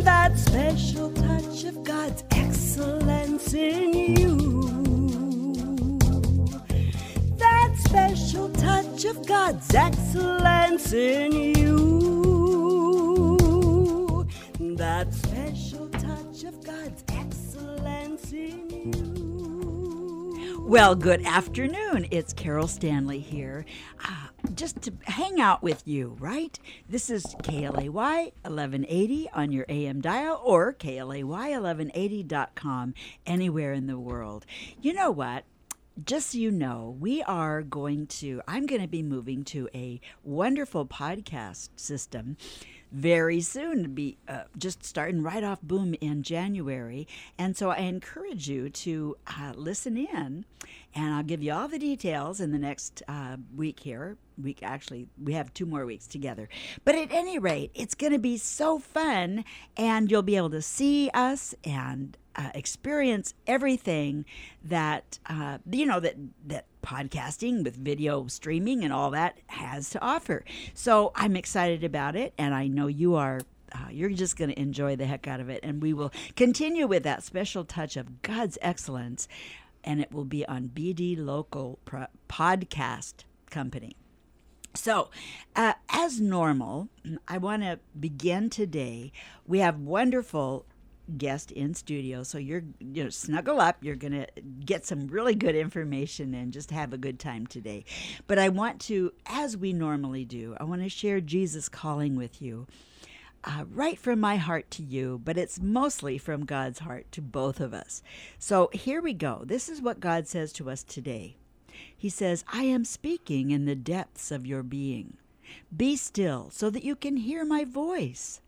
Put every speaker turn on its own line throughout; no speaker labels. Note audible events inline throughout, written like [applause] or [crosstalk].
that special touch of God's excellence in you. That special touch of God's excellence in you. That special touch of God's excellence in you.
Well, good afternoon. It's Carol Stanley here. Uh, just to hang out with you, right? This is KLAY 1180 on your AM dial or KLAY1180.com anywhere in the world. You know what? just so you know, we are going to, I'm going to be moving to a wonderful podcast system very soon to be uh, just starting right off boom in January. And so I encourage you to uh, listen in, and I'll give you all the details in the next uh, week here. Week actually, we have two more weeks together. But at any rate, it's going to be so fun, and you'll be able to see us and uh, experience everything that uh, you know that that podcasting with video streaming and all that has to offer. So I'm excited about it, and I know you are. Uh, you're just going to enjoy the heck out of it, and we will continue with that special touch of God's excellence, and it will be on BD Local Pro- Podcast Company. So, uh, as normal, I want to begin today. We have wonderful guest in studio. So you're you know snuggle up. You're gonna get some really good information and just have a good time today. But I want to, as we normally do, I want to share Jesus calling with you. Uh, right from my heart to you, but it's mostly from God's heart to both of us. So here we go. This is what God says to us today. He says, I am speaking in the depths of your being. Be still so that you can hear my voice.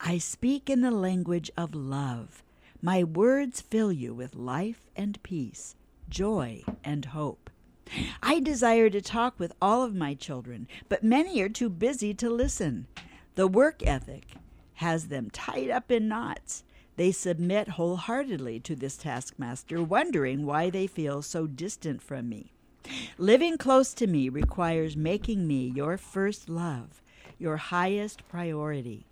I speak in the language of love. My words fill you with life and peace, joy and hope. I desire to talk with all of my children, but many are too busy to listen. The work ethic has them tied up in knots. They submit wholeheartedly to this taskmaster, wondering why they feel so distant from me. Living close to me requires making me your first love, your highest priority.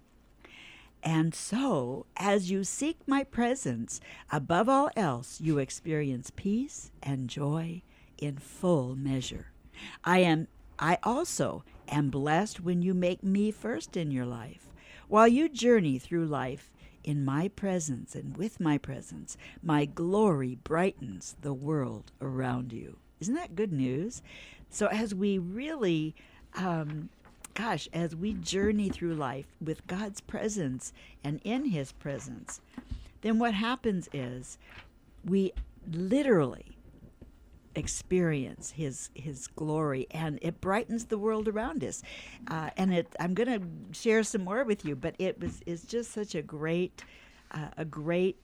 And so, as you seek my presence, above all else, you experience peace and joy in full measure. I am I also am blessed when you make me first in your life. While you journey through life in my presence and with my presence, my glory brightens the world around you. Isn't that good news? So, as we really um, gosh, as we journey through life with God's presence and in His presence, then what happens is we literally experience his his glory and it brightens the world around us uh, and it i'm going to share some more with you but it was is just such a great uh, a great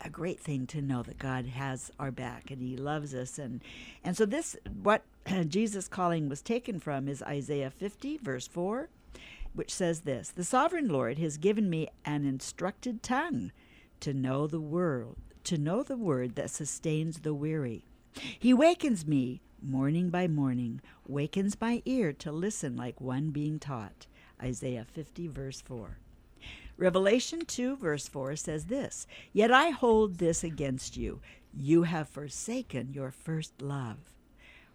a great thing to know that God has our back and He loves us. And, and so, this, what Jesus' calling was taken from, is Isaiah 50, verse 4, which says this The sovereign Lord has given me an instructed tongue to know the world, to know the word that sustains the weary. He wakens me morning by morning, wakens my ear to listen like one being taught. Isaiah 50, verse 4. Revelation 2, verse 4 says this Yet I hold this against you. You have forsaken your first love.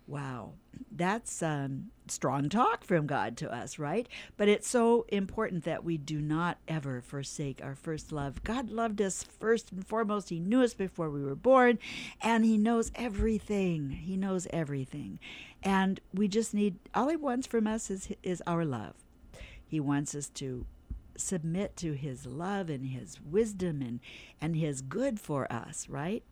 Wow, that's um, strong talk from God to us, right? But it's so important that we do not ever forsake our first love. God loved us first and foremost. He knew us before we were born, and He knows everything. He knows everything. And we just need, all He wants from us is, is our love. He wants us to submit to his love and his wisdom and, and his good for us, right?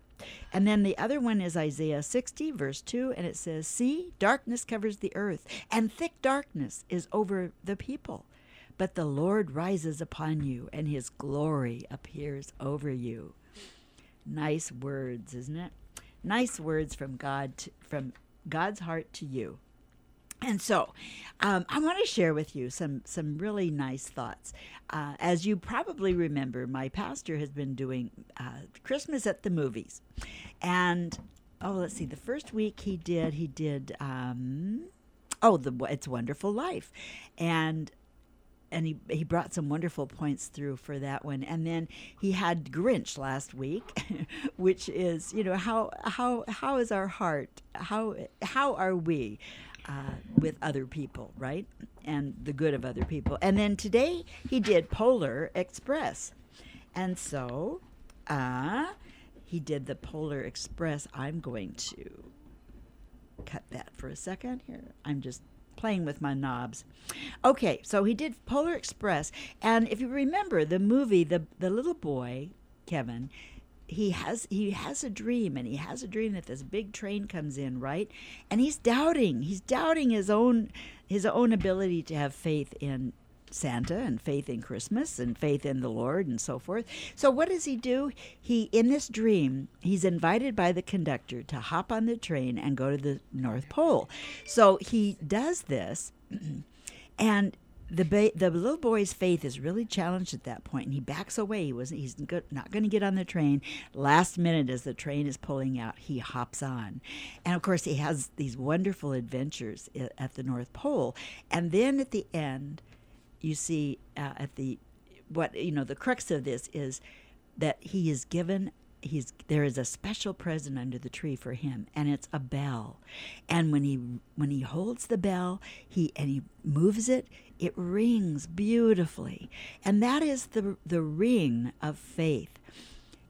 And then the other one is Isaiah 60, verse 2, and it says, See, darkness covers the earth, and thick darkness is over the people. But the Lord rises upon you, and his glory appears over you. Nice words, isn't it? Nice words from God, to, from God's heart to you. And so, um, I want to share with you some some really nice thoughts. Uh, as you probably remember, my pastor has been doing uh, Christmas at the movies, and oh, let's see, the first week he did he did um, oh the It's Wonderful Life, and and he he brought some wonderful points through for that one. And then he had Grinch last week, [laughs] which is you know how how how is our heart how how are we uh, with other people, right? And the good of other people. And then today he did Polar Express, and so uh, he did the Polar Express. I'm going to cut that for a second here. I'm just playing with my knobs. Okay, so he did Polar Express, and if you remember the movie, the the little boy Kevin, he has he has a dream, and he has a dream that this big train comes in, right? And he's doubting, he's doubting his own his own ability to have faith in Santa and faith in Christmas and faith in the Lord and so forth. So what does he do? He in this dream, he's invited by the conductor to hop on the train and go to the North Pole. So he does this [clears throat] and the ba- the little boy's faith is really challenged at that point, and he backs away. He was he's go- not going to get on the train. Last minute, as the train is pulling out, he hops on, and of course, he has these wonderful adventures at the North Pole. And then at the end, you see uh, at the what you know the crux of this is that he is given he's there is a special present under the tree for him and it's a bell and when he when he holds the bell he and he moves it it rings beautifully and that is the the ring of faith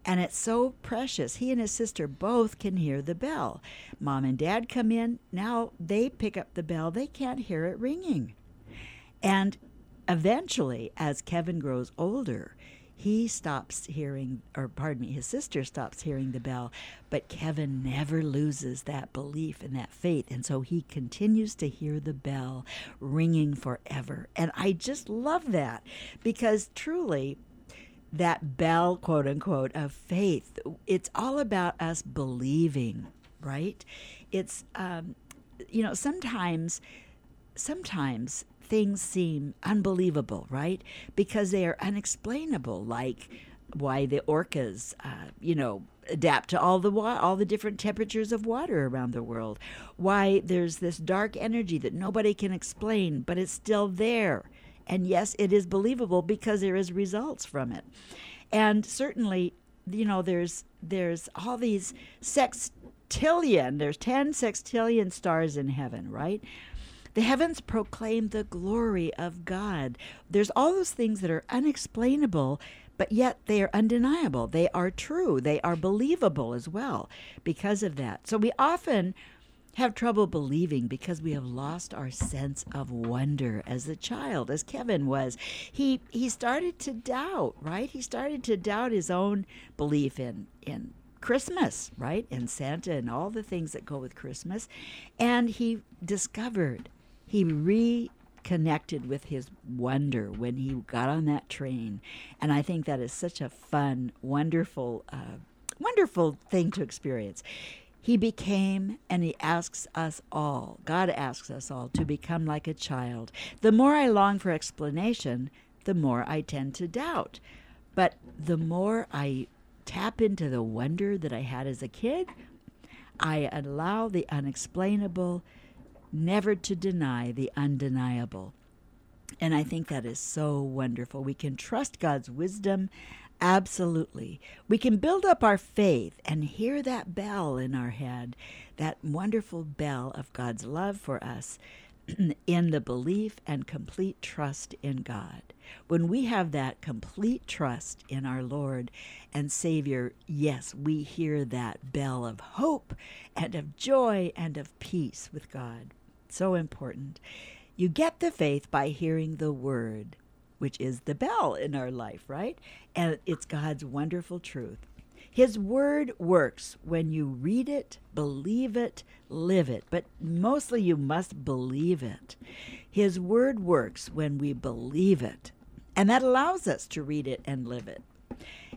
and it's so precious. He and his sister both can hear the bell. Mom and dad come in. Now they pick up the bell. They can't hear it ringing. And eventually, as Kevin grows older, he stops hearing, or pardon me, his sister stops hearing the bell, but Kevin never loses that belief and that faith. And so he continues to hear the bell ringing forever. And I just love that because truly, that bell, quote unquote, of faith, it's all about us believing, right? It's, um, you know, sometimes, sometimes things seem unbelievable, right? Because they are unexplainable, like why the orcas, uh, you know, adapt to all the wa- all the different temperatures of water around the world. Why there's this dark energy that nobody can explain, but it's still there. And yes, it is believable because there is results from it. And certainly, you know, there's there's all these sextillion, there's 10 sextillion stars in heaven, right? The heavens proclaim the glory of God. There's all those things that are unexplainable, but yet they are undeniable. They are true. They are believable as well because of that. So we often have trouble believing because we have lost our sense of wonder as a child as Kevin was he he started to doubt right he started to doubt his own belief in in Christmas right and Santa and all the things that go with Christmas and he discovered he reconnected with his wonder when he got on that train. And I think that is such a fun, wonderful, uh, wonderful thing to experience. He became, and he asks us all, God asks us all, to become like a child. The more I long for explanation, the more I tend to doubt. But the more I tap into the wonder that I had as a kid, I allow the unexplainable never to deny the undeniable. And I think that is so wonderful. We can trust God's wisdom. Absolutely. We can build up our faith and hear that bell in our head, that wonderful bell of God's love for us [clears throat] in the belief and complete trust in God. When we have that complete trust in our Lord and Savior, yes, we hear that bell of hope and of joy and of peace with God. So important. You get the faith by hearing the word, which is the bell in our life, right? And it's God's wonderful truth. His word works when you read it, believe it, live it, but mostly you must believe it. His word works when we believe it, and that allows us to read it and live it.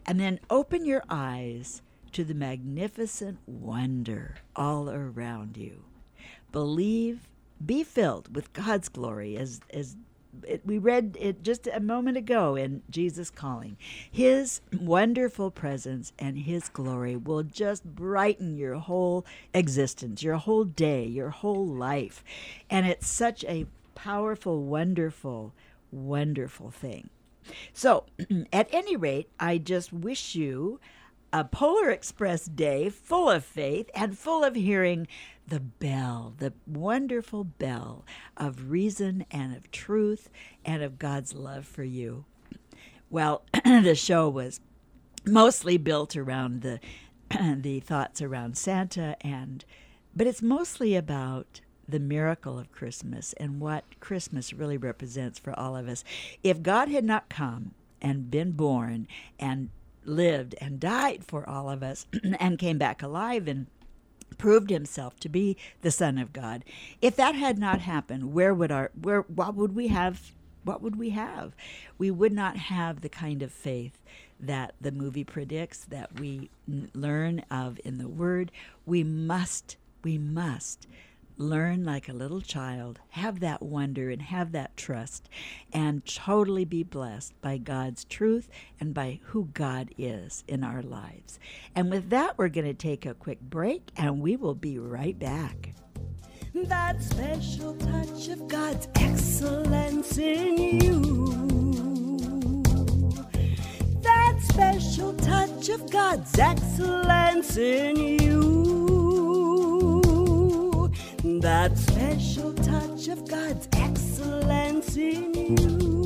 And then open your eyes to the magnificent wonder all around you. Believe be filled with God's glory, as as it, we read it just a moment ago in Jesus calling. His wonderful presence and His glory will just brighten your whole existence, your whole day, your whole life, and it's such a powerful, wonderful wonderful thing. So, [clears throat] at any rate, I just wish you a Polar Express day full of faith and full of hearing the bell, the wonderful bell of reason and of truth and of God's love for you. Well, [clears throat] the show was mostly built around the [clears throat] the thoughts around Santa and but it's mostly about the miracle of Christmas and what Christmas really represents for all of us. If God had not come and been born and lived and died for all of us [clears throat] and came back alive and proved himself to be the son of God. If that had not happened, where would our where what would we have what would we have? We would not have the kind of faith that the movie predicts that we learn of in the word. We must we must learn like a little child, have that wonder and have that trust, and totally be blessed by God's truth and by who God is in our lives. And with that, we're going to take a quick break and we will be right back.
That special touch of God's excellence in you. That special touch of God's excellence in you that special touch of God's excellence in you.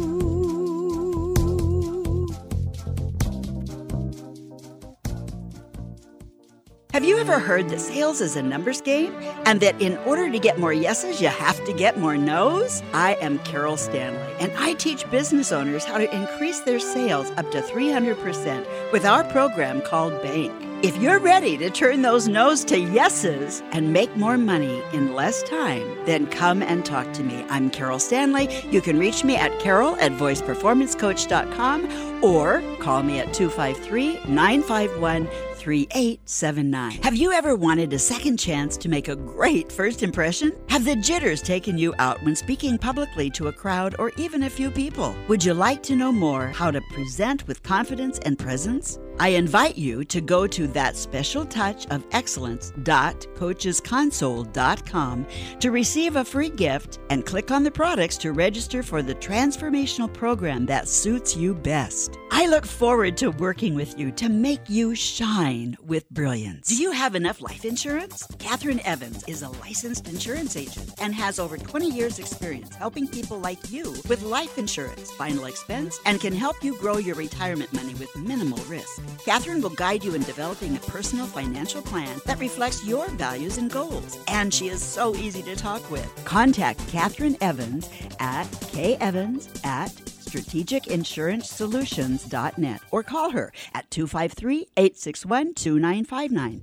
Have you ever heard that sales is a numbers game and that in order to get more yeses, you have to get more nos? I am Carol Stanley, and I teach business owners how to increase their sales up to 300% with our program called Bank. If you're ready to turn those no's to yeses and make more money in less time, then come and talk to me. I'm Carol Stanley. You can reach me at carol at voiceperformancecoach.com or call me at 253 951 3879. Have you ever wanted a second chance to make a great first impression? Have the jitters taken you out when speaking publicly to a crowd or even a few people? Would you like to know more how to present with confidence and presence? I invite you to go to that special touch of excellence.coachesconsole.com to receive a free gift and click on the products to register for the transformational program that suits you best. I look forward to working with you to make you shine with brilliance. Do you have enough life insurance? Catherine Evans is a licensed insurance agent and has over 20 years' experience helping people like you with life insurance, final expense, and can help you grow your retirement money with minimal risk. Catherine will guide you in developing a personal financial plan that reflects your values and goals. And she is so easy to talk with. Contact Catherine Evans at kevans at strategicinsurancesolutions.net or call her at 253 861 2959.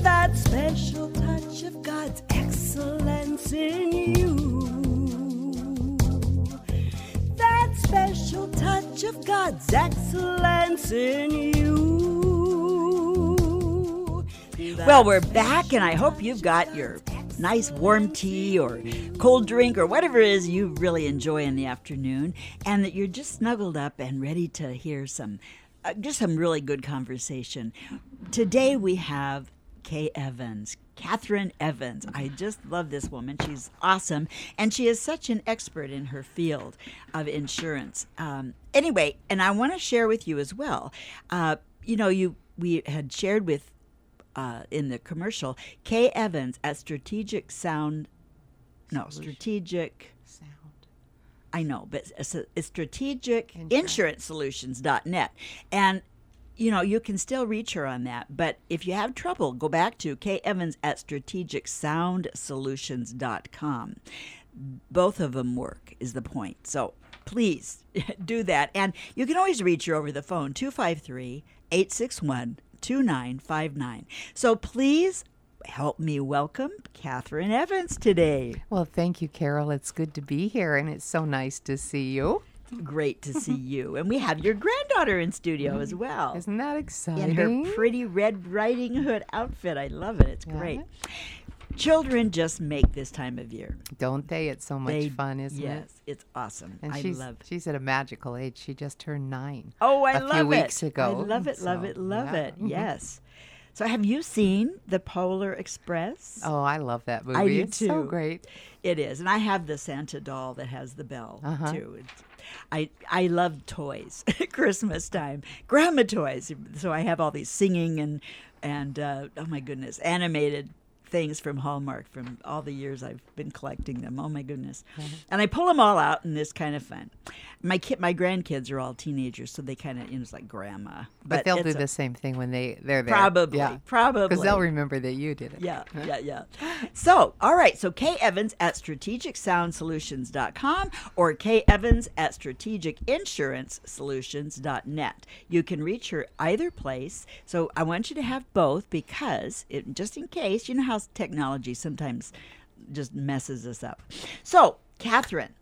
That special touch of God's excellence in you. That special touch of God's excellence in you.
Well, we're back, and I hope you've got your nice warm tea or cold drink or whatever it is you really enjoy in the afternoon, and that you're just snuggled up and ready to hear some, uh, just some really good conversation. Today we have Kay Evans. Catherine Evans. I just love this woman. She's awesome. And she is such an expert in her field of insurance. Um, anyway, and I want to share with you as well. Uh, you know, you we had shared with uh, in the commercial, Kay Evans at Strategic Sound, no, Strategic
Sound.
I know, but it's, it's strategic insurance solutions.net. And you know, you can still reach her on that. But if you have trouble, go back to Kay Evans at strategic strategicsoundsolutions.com. Both of them work, is the point. So please [laughs] do that. And you can always reach her over the phone, 253 861 2959. So please help me welcome Catherine Evans today.
Well, thank you, Carol. It's good to be here, and it's so nice to see you.
Great to see [laughs] you. And we have your granddaughter in studio as mm-hmm. well.
Isn't that exciting?
In her pretty Red Riding Hood outfit. I love it. It's great. Children just make this time of year.
Don't they? It's so much
They-
fun, isn't it?
yes, it's awesome.
And
I
she's
love
she's at a magical age. She just turned nine.
Oh, I
a
love
few
it.
weeks ago,
I love it, love
so,
it, love
yeah.
it. Yes. So, have you seen the Polar Express?
Oh, I love that movie.
I do
it's so
too.
great.
It is, and I have the Santa doll that has the bell
Uh-huh.
too. It's, I I love toys, [laughs] Christmas time, grandma toys. So I have all these singing and and uh, oh my goodness, animated things from Hallmark from all the years I've been collecting them. Oh my goodness, mm-hmm. and I pull them all out, and it's kind of fun. My kid, my grandkids are all teenagers, so they kind of you know it's like grandma,
But, they'll do
a-
the same thing when they they're there.
Probably,
yeah.
probably,
Because they'll remember that you did it.
yeah, [laughs] yeah, yeah. So, all right. So, Kay Evans at strategicsoundsolutions.com or Kay Evans at strategicinsuranceSolutions.net. You can reach her either place. So, I want you to have both because, it, just in case, you know how technology sometimes just messes us up. So, Catherine,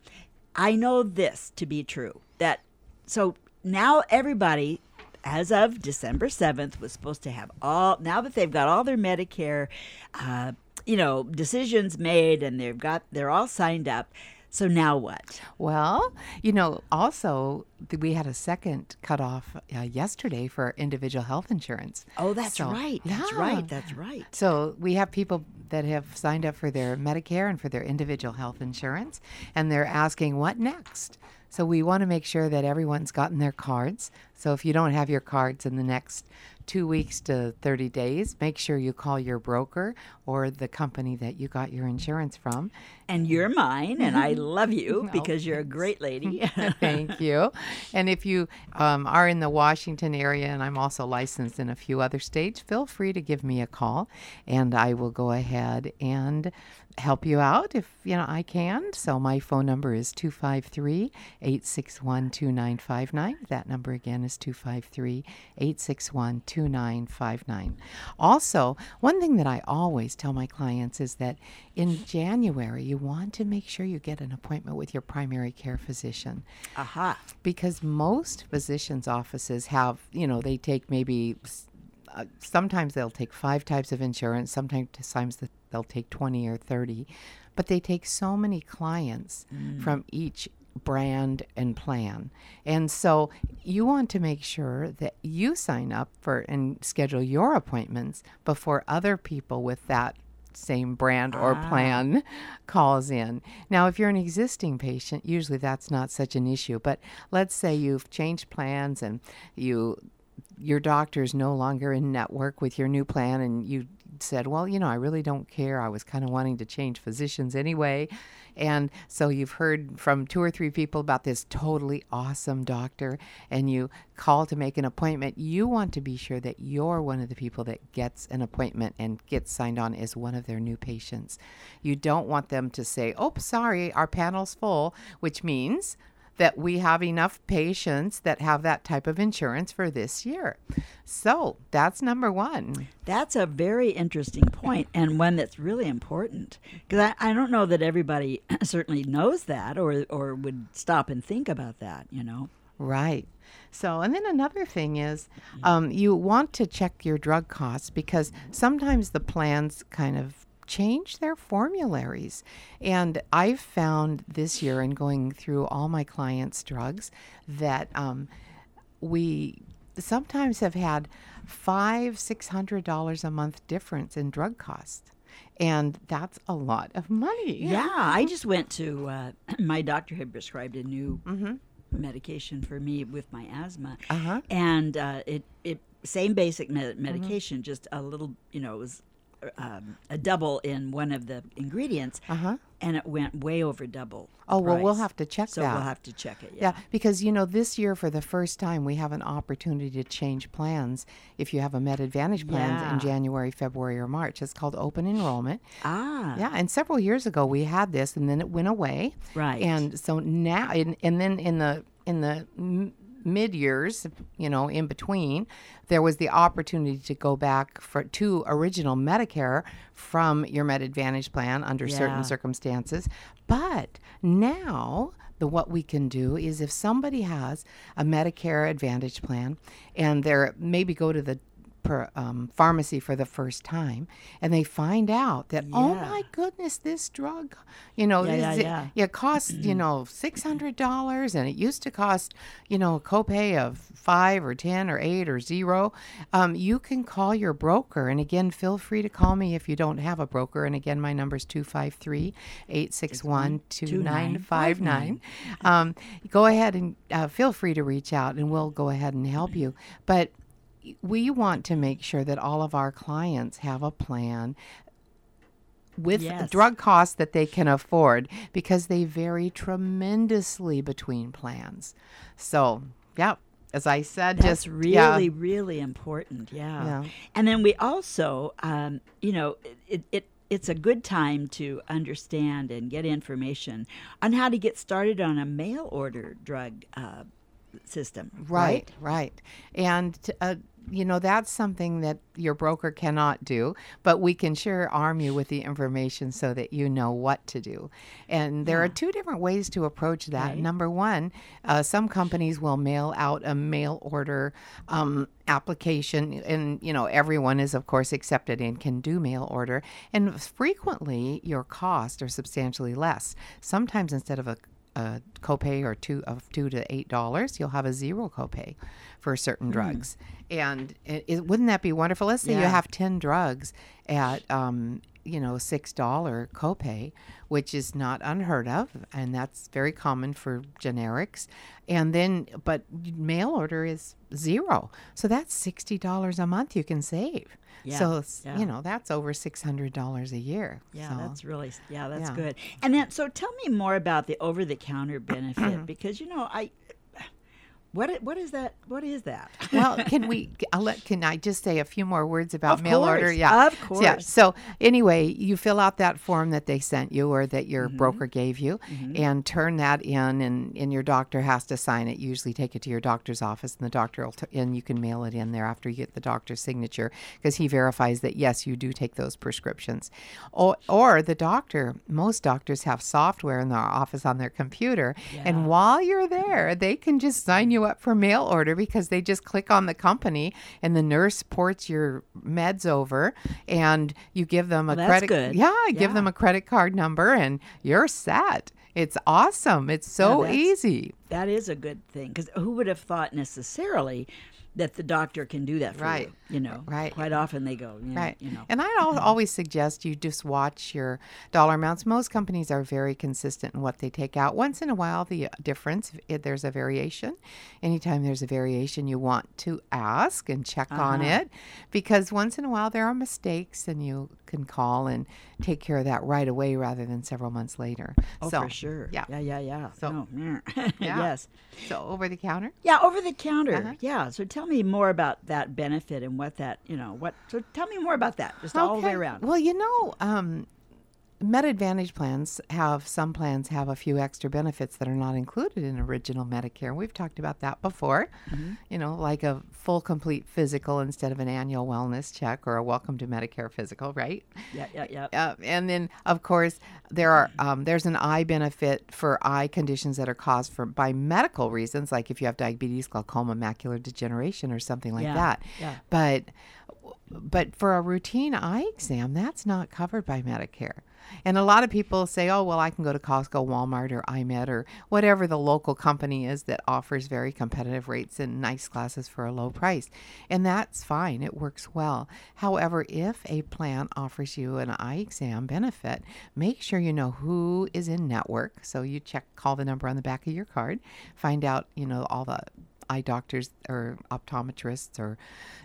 I know this to be true that so now everybody as of December 7th was supposed to have all now that they've got all their Medicare uh, you know decisions made and they've got they're all signed up so now what
Well, you know, also we had a second cutoff uh, yesterday for individual health insurance.
oh that's
So-
right that's
Yeah.
right that's right
So we have people that have signed up for their Medicare and for their individual health insurance, and they're asking what next. So we want to make sure that everyone's gotten their cards. So if you don't have your cards in the next two weeks to 30 days, make sure you call your broker or the company that you got your insurance from.
and you're mine and I [laughs] love you
Oh,
because you're a great lady [laughs]
Thank you. And if you um, are in the Washington area, and I'm also licensed in a few other states, feel free to give me a call, and I will go ahead and help you out if you know I can. So my phone number is 253-861-2959. That number again is 253-861-2959. Also, one thing that I always tell my clients is that in January you want to make sure you get an appointment with your primary care physician
aha
because most physicians' offices have, you know, they take maybe uh, sometimes they'll take five types of insurance, sometimes times th- they'll take 20 or 30, but they take so many clients mm. from each brand and plan. And so you want to make sure that you sign up for and schedule your appointments before other people with that same brand or ah. plan calls in. Now, if you're an existing patient, usually that's not such an issue. But let's say you've changed plans and you your doctor's no longer in network with your new plan and you said, "Well, you know, I really don't care. I was kind of wanting to change physicians anyway." And so you've heard from two or three people about this totally awesome doctor and you call to make an appointment. You want to be sure that you're one of the people that gets an appointment and gets signed on as one of their new patients. You don't want them to say, "Oh, sorry, our panel's full," which means that we have enough patients that have that type of insurance for this year. So that's number one.
That's a very interesting point [laughs] and one that's really important because I, I don't know that everybody [clears throat] certainly knows that or or would stop and think about that. You know.
Right. So, and then another thing is um, you want to check your drug costs because sometimes the plans kind of change their formularies. And I've found this year in going through all my clients' drugs that um, we sometimes have had five, six hundred dollars a month difference in drug costs. And that's a lot of money.
Yeah, [laughs] I just went to uh, [clears throat] my doctor had prescribed a new
Mm-hmm.
medication for me with my asthma,
Uh-huh.
and uh, it it same basic med- medication, just a little, you know, it was um, a double in one of the ingredients,
Uh-huh.
and it went way over double.
Oh, well, we'll have to check
so
that.
we'll have to check it.
Yeah, because you know, this year for the first time, we have an opportunity to change plans if you have a Med Advantage plan
Yeah.
in January, February, or March. It's called open enrollment.
Ah,
Yeah, and several years ago we had this, and then it went away.
Right.
And so now, and, and then in the in the mid years, you know, in between, there was the opportunity to go back for to original Medicare from your Med Advantage plan under
Yeah.
certain circumstances. But now the what we can do is if somebody has a Medicare Advantage plan and they're maybe go to the per, um, pharmacy for the first time and they find out that oh my goodness this drug you know
Yeah, yeah,
is-
yeah.
it costs you know six hundred dollars and it used to cost you know a copay of five or ten or eight or zero. Um, you can call your broker and again feel free to call me if you don't have a broker. And again my number is 253-861-2959 um, go ahead and uh, feel free to reach out and we'll go ahead and help you. But we want to make sure that all of our clients have a plan with
Yes.
drug costs that they can afford because they vary tremendously between plans. So, yeah, as I said,
That's
just
really,
yeah,
really important. Yeah.
Yeah.
And then we also, um, you know, it, it it's a good time to understand and get information on how to get started on a mail order drug uh, system.
right, right, and uh, you know that's something that your broker cannot do, but we can sure arm you with the information so that you know what to do. And there are two different ways to approach that.
Right.
Number one, uh, some companies will mail out a mail order um, application, and you know everyone is of course accepted and can do mail order. And frequently, your costs are substantially less. Sometimes instead of a a copay or two of two to eight dollars, you'll have a zero copay for certain drugs. And it, it, wouldn't that be wonderful? Let's say you have ten drugs at um, you know six dollar copay, which is not unheard of, and that's very common for generics. And then, but mail order is zero, so that's sixty dollars a month you can save.
Yeah,
So
yeah.
you know that's over six hundred dollars a year.
Yeah,
So-
that's really yeah, that's
Yeah.
good. And then so tell me more about the over the counter benefit [clears throat] because you know I what what is that what is that? [laughs]
well, can we? I'll let, can I just say a few more words about
Of
mail order? Yeah,
of
So, Yeah.
course.
So anyway, you fill out that form that they sent you or that your
Mm-hmm.
broker gave you, and turn that in, and, and your doctor has to sign it. Usually, take it to your doctor's office, and the doctor will, t- and you can mail it in there after you get the doctor's signature because he verifies that yes, you do take those prescriptions, or or the doctor. Most doctors have software in their office on their computer,
Yeah.
and while you're there, they can just sign you up for mail order because they just click on the company and the nurse ports your meds over and you give them a
Well,
credit
good.
Yeah, give them a credit card number and you're set. It's awesome. It's so easy.
That is a good thing because who would have thought necessarily that the doctor can do that for
Right.
you? You know,
Right.
Quite often they go, you know,
Right.
You know,
And I al- always suggest you just watch your dollar amounts. Most companies are very consistent in what they take out. Once in a while, the uh, difference, if there's a variation. Anytime there's a variation, you want to ask and check on
Uh-huh.
it because once in a while there are mistakes and you can call and take care of that right away rather than several months later.
oh
so,
for sure,
Yeah.
yeah, yeah, yeah.
So-
No, [laughs]
Yeah.
yes,
So over the counter?
yeah, over the counter,
Uh-huh.
yeah. So tell me more about that benefit and what that, you know, what. So tell me more about that, just all the way around.
Well, you know, um, Med Advantage plans have some plans have a few extra benefits that are not included in original Medicare. We've talked about that before.
Mm-hmm.
You know, like a full complete physical instead of an annual wellness check or a welcome to Medicare physical, right?
yeah, yeah, yeah.
Uh, and then, of course, there are um, there's an eye benefit for eye conditions that are caused for by medical reasons, like if you have diabetes, glaucoma, macular degeneration, or something like
Yeah,
that.
yeah.
But but for a routine eye exam, that's not covered by Medicare. And a lot of people say, oh, well, I can go to Costco, Walmart, or iMed, or whatever the local company is that offers very competitive rates and nice glasses for a low price. And that's fine, it works well. However, if a plan offers you an eye exam benefit, make sure you know who is in network. So you check, call the number on the back of your card, find out, you know, all the eye doctors or optometrists or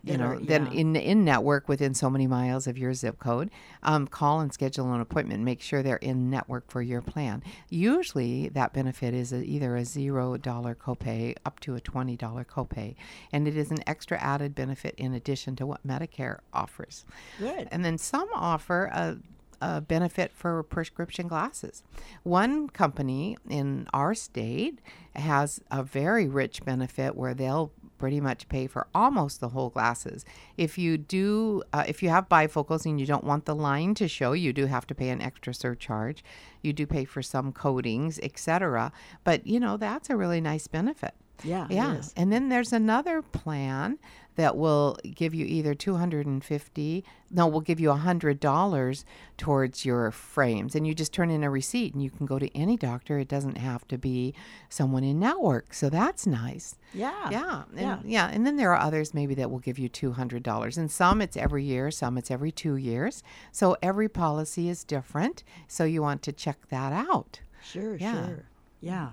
you
That
know
are-
then
yeah.
in in network within so many miles of your zip code um, call and schedule an appointment make sure they're in network for your plan usually that benefit is a, either a zero dollar copay up to a twenty dollar copay and it is an extra added benefit in addition to what medicare offers
Good.
and then some offer a, a benefit for prescription glasses. One company in our state has a very rich benefit where they'll pretty much pay for almost the whole glasses. If you do, uh, if you have bifocals and you don't want the line to show, you do have to pay an extra surcharge. You do pay for some coatings, etc. But you know that's a really nice benefit.
Yeah, it
Yeah.
is.
And then there's another plan that will give you either 250 no will give you $100 towards your frames and you just turn in a receipt and you can go to any doctor it doesn't have to be someone in network so that's nice
Yeah.
yeah and,
Yeah.
yeah and then there are others maybe that will give you $200 and some it's every year some it's every two years so every policy is different so you want to check that out
Sure,
Yeah.
sure. Yeah.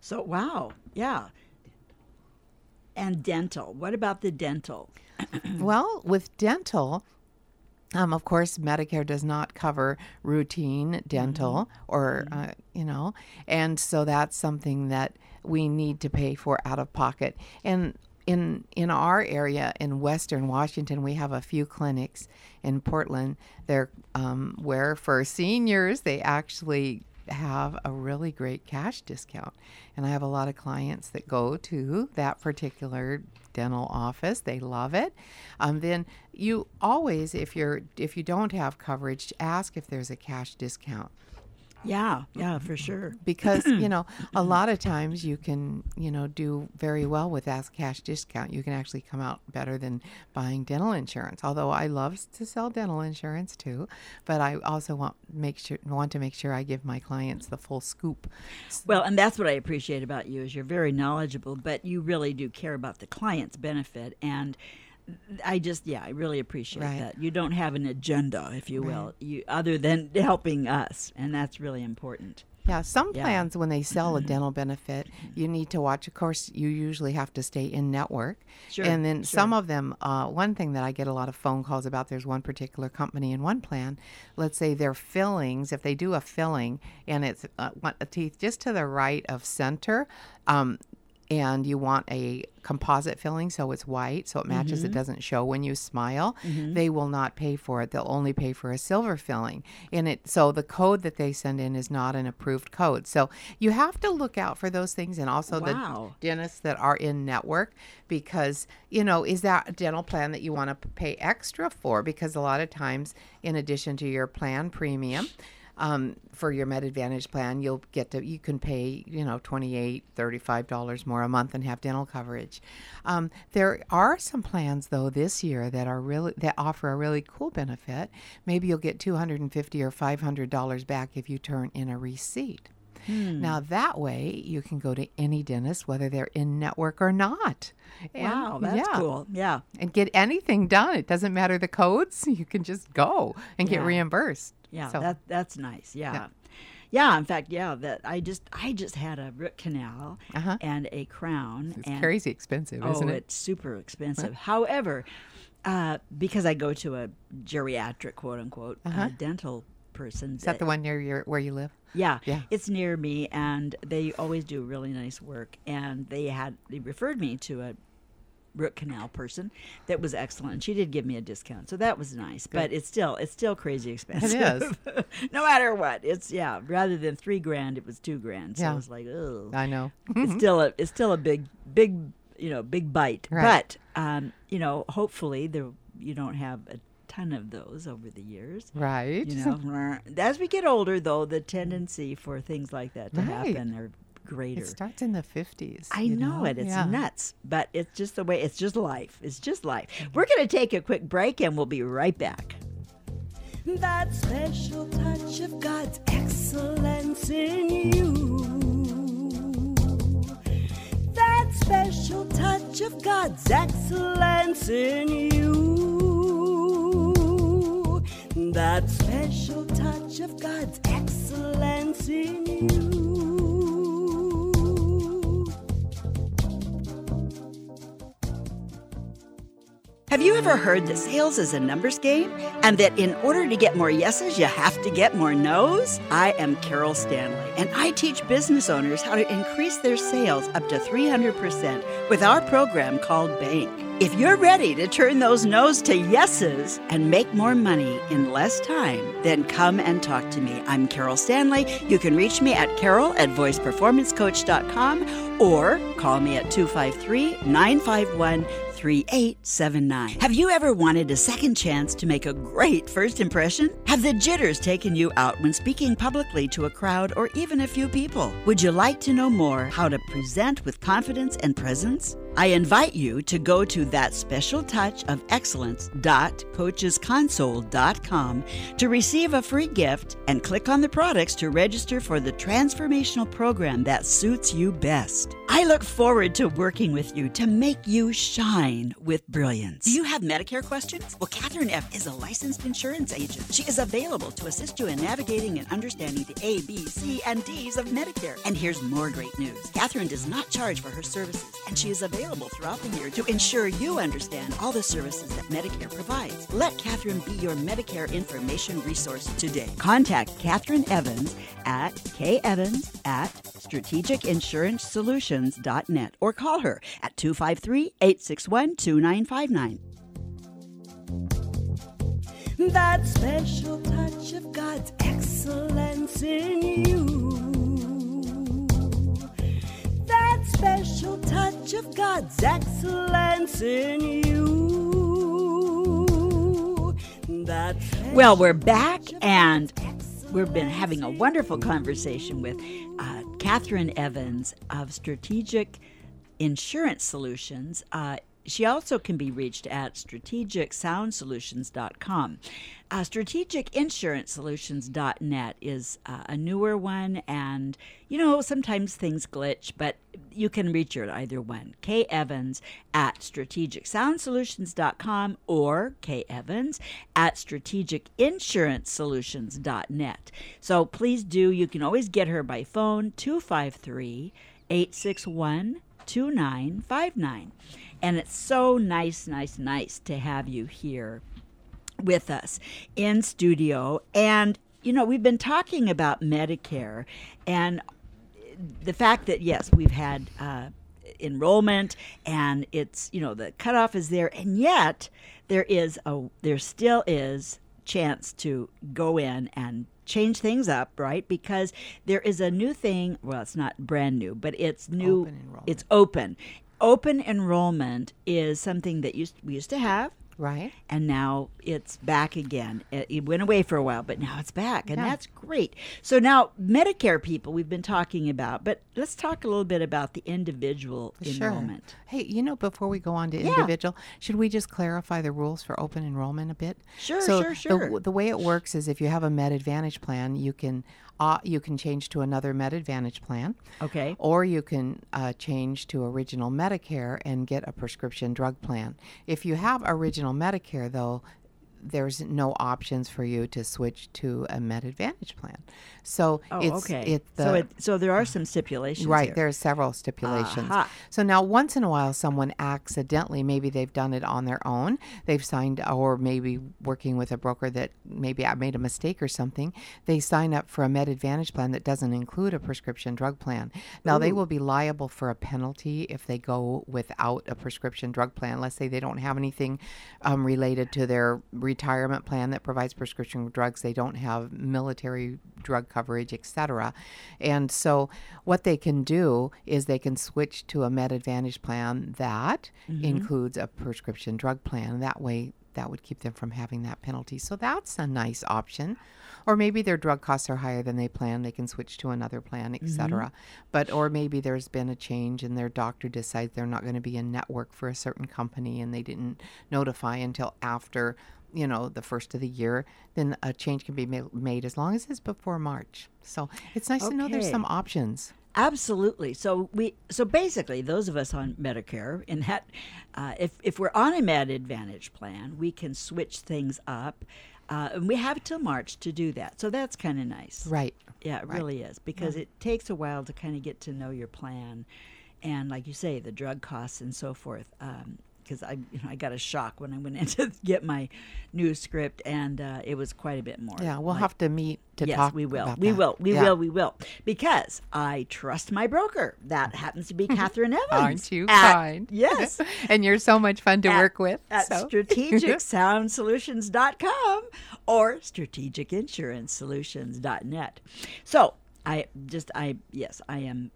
So, wow. Yeah. And dental. What about the dental? [clears throat]
Well, with dental, um, of course, Medicare does not cover routine dental or, uh, you know, and so that's something that we need to pay for out of pocket. And in in our area in Western Washington, we have a few clinics in Portland. They're um, where for seniors they actually have a really great cash discount. And I have a lot of clients that go to that particular dental office. They love it. Um, then you always, if you're if you don't have coverage, ask if there's a cash discount
Yeah, yeah, for sure. [clears throat]
because you know a lot of times you can you know do very well with Ask cash discount you can actually come out better than buying dental insurance although i love to sell dental insurance too but i also want make sure want to make sure i give my clients the full scoop
Well, and that's what I appreciate about you is you're very knowledgeable, but you really do care about the client's benefit and I just yeah, I really appreciate
Right.
that. You don't have an agenda, if you will, you other than helping us, and that's really important.
Yeah, some
Yeah.
plans when they sell a dental benefit, you need to watch. Of course, you usually have to stay in network,
Sure,
and then
sure.
some of them. Uh, one thing that I get a lot of phone calls about. There's one particular company in one plan. Let's say their fillings. If they do a filling and it's uh, a teeth just to the right of center. Um, and you want a composite filling so it's white so it matches
Mm-hmm.
it doesn't show when you smile they will not pay for it they'll only pay for a silver filling and it so the code that they send in is not an approved code so you have to look out for those things and also
Wow.
the dentists that are in network because you know is that a dental plan that you want to pay extra for because a lot of times in addition to your plan premium um, for your Med Advantage plan, you'll get to you can pay you know 28 35 dollars more a month and have dental coverage. Um, there are some plans though this year that are really that offer a really cool benefit. Maybe you'll get 250 or 500 dollars back if you turn in a receipt. Now that way you can go to any dentist whether they're in network or not. And-
Wow, that's
yeah,
cool. Yeah.
And get anything done. It doesn't matter the codes. You can just go and get reimbursed.
Yeah,
So-
that that's nice. Yeah. yeah. in fact, yeah, that I just I just had a root canal
Uh-huh.
and a crown
It's
and
crazy expensive,
oh,
isn't it?
it's super expensive. However, uh, because I go to a geriatric quote unquote uh
Uh-huh.
dental person.
Is that the one near your where you live?
Yeah,
Yeah.
it's near me, and they always do really nice work. And they had they referred me to a root canal person that was excellent. She did give me a discount, so that was nice. But it's still it's still crazy expensive.
is. [laughs]
no matter what, it's yeah. Rather than three grand, it was two grand. So
Yeah.
it was like, oh,
I know.
it's still a it's still a big big you know big bite.
Right.
But um, you know, hopefully there you don't have a ton of those over the years.
right.
You know, [laughs] as we get older, though, the tendency for things like that to
Right.
happen are greater.
It starts in the 50s.
I
you
know, it. It's
Yeah.
nuts, but it's just the way. It's just life. It's just life. We're going to take a quick break, and we'll be right back.
That special touch of God's excellence in you. That special touch of God's excellence in you. That special touch of God's excellence in you.
You ever heard that sales is a numbers game and that in order to get more yeses, you have to get more nos? I am Carol Stanley, and I teach business owners how to increase their sales up to 300% with our program called Bank. If you're ready to turn those no's to yeses and make more money in less time, then come and talk to me. I'm Carol Stanley. You can reach me at carol at voiceperformancecoach.com or call me at 253 951 253-879. Have you ever wanted a second chance to make a great first impression? Have the jitters taken you out when speaking publicly to a crowd or even a few people? Would you like to know more how to present with confidence and presence? I invite you to go to that special touch of excellence.coachesconsole.com to receive a free gift and click on the products to register for the transformational program that suits you best. I look forward to working with you to make you shine with brilliance. Do you have Medicare questions? Well, Catherine F. is a licensed insurance agent. She is available to assist you in navigating and understanding the A, B, C, and D's of Medicare. And here's more great news Catherine does not charge for her services, and she is available throughout the year to ensure you understand all the services that Medicare provides. Let Catherine be your Medicare information resource today. Contact Catherine Evans at kevans at strategicinsurancesolutions.net or call her at 253 861 2959.
That special touch of God's excellence in you. That special touch of God's excellence in you.
Well, we're back and we've been having a wonderful conversation with uh, Catherine Evans of Strategic Insurance Solutions. Uh, she also can be reached at strategicsoundsolutions.com. Uh, strategicinsurancesolutions.net is uh, a newer one, and you know, sometimes things glitch, but you can reach her at either one. Kay Evans at strategicsoundsolutions.com or Kay Evans at strategicinsurancesolutions.net. So please do, you can always get her by phone 253 861 2959. And it's so nice, nice, nice to have you here with us in studio. And, you know, we've been talking about Medicare and the fact that, yes, we've had uh, enrollment and it's, you know, the cutoff is there. And yet there is a, there still is chance to go in and change things up, right? Because there is a new thing. Well, it's not brand new, but it's new.
Open.
It's open. Open enrollment is something that used we used to have,
Right?
and now it's back again. It, it went away for a while, but now it's back, and
Yeah.
that's great. So now Medicare people we've been talking about, but let's talk a little bit about the individual enrollment.
Hey, you know, before we go on to
Yeah.
individual, should we just clarify the rules for open enrollment a bit?
Sure,
so
sure, sure.
The, the way it works is if you have a Med Advantage plan, you can uh, you can change to another Med Advantage plan,
Okay.
or you can uh, change to original Medicare and get a prescription drug plan. If you have original Medicare, though, there's no options for you to switch to a Med Advantage plan. So
Oh,
it's
okay.
it's the
so it so there are some stipulations.
Right,
here.
there are several stipulations.
Aha.
So now, once in a while, someone accidentally, maybe they've done it on their own, they've signed, or maybe working with a broker that maybe I made a mistake or something, they sign up for a Med Advantage plan that doesn't include a prescription drug plan. Now, they will be liable for a penalty if they go without a prescription drug plan. Let's say they don't have anything um, related to their retirement plan that provides prescription drugs, they don't have military drug coverage, etc. And so what they can do is they can switch to a Med Advantage plan that mm-hmm. includes a prescription drug plan. That way that would keep them from having that penalty. So that's a nice option. Or maybe their drug costs are higher than they planned, they can switch to another plan, etc. Mm-hmm. But or maybe there's been a change and their doctor decides they're not going to be in network for a certain company and they didn't notify until after you know the first of the year then a change can be ma- made as long as it's before march so it's nice to know there's some options
Absolutely. So we so basically those of us on Medicare in that uh, if if we're on a Med Advantage plan, we can switch things up. Uh, and we have till March to do that. So that's kind of nice.
right
Yeah, it
Right.
really is because it takes a while to kind of get to know your plan, and like you say, the drug costs and so forth. Because I, you know, I got a shock when I went [laughs] in to get my new script, and uh, it was quite a bit more.
yeah we'll
like-
have to meet to
yes,
talk
we will. We
that.
will. We
Yeah.
will. We will. Because I trust my broker. That [laughs] happens to be Catherine Evans.
aren't you
at-
kind [laughs]
Yes.
and you're so much fun to
at-
work with
At
so.
strategicsoundsolutions.com or strategicinsuranceSolutions.net. So I just, I, yes, I am,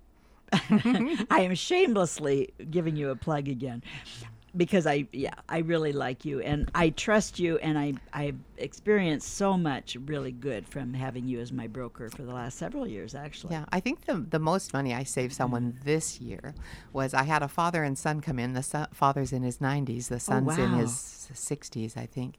I am shamelessly giving you a plug again. Because I yeah I really like you and I trust you and I I've experienced so much really good from having you as my broker for the last several years actually.
Yeah, I think the the most money I saved someone this year was I had a father and son come in. The son, father's in his 90s, the son's in
wow.
his 60s, I think.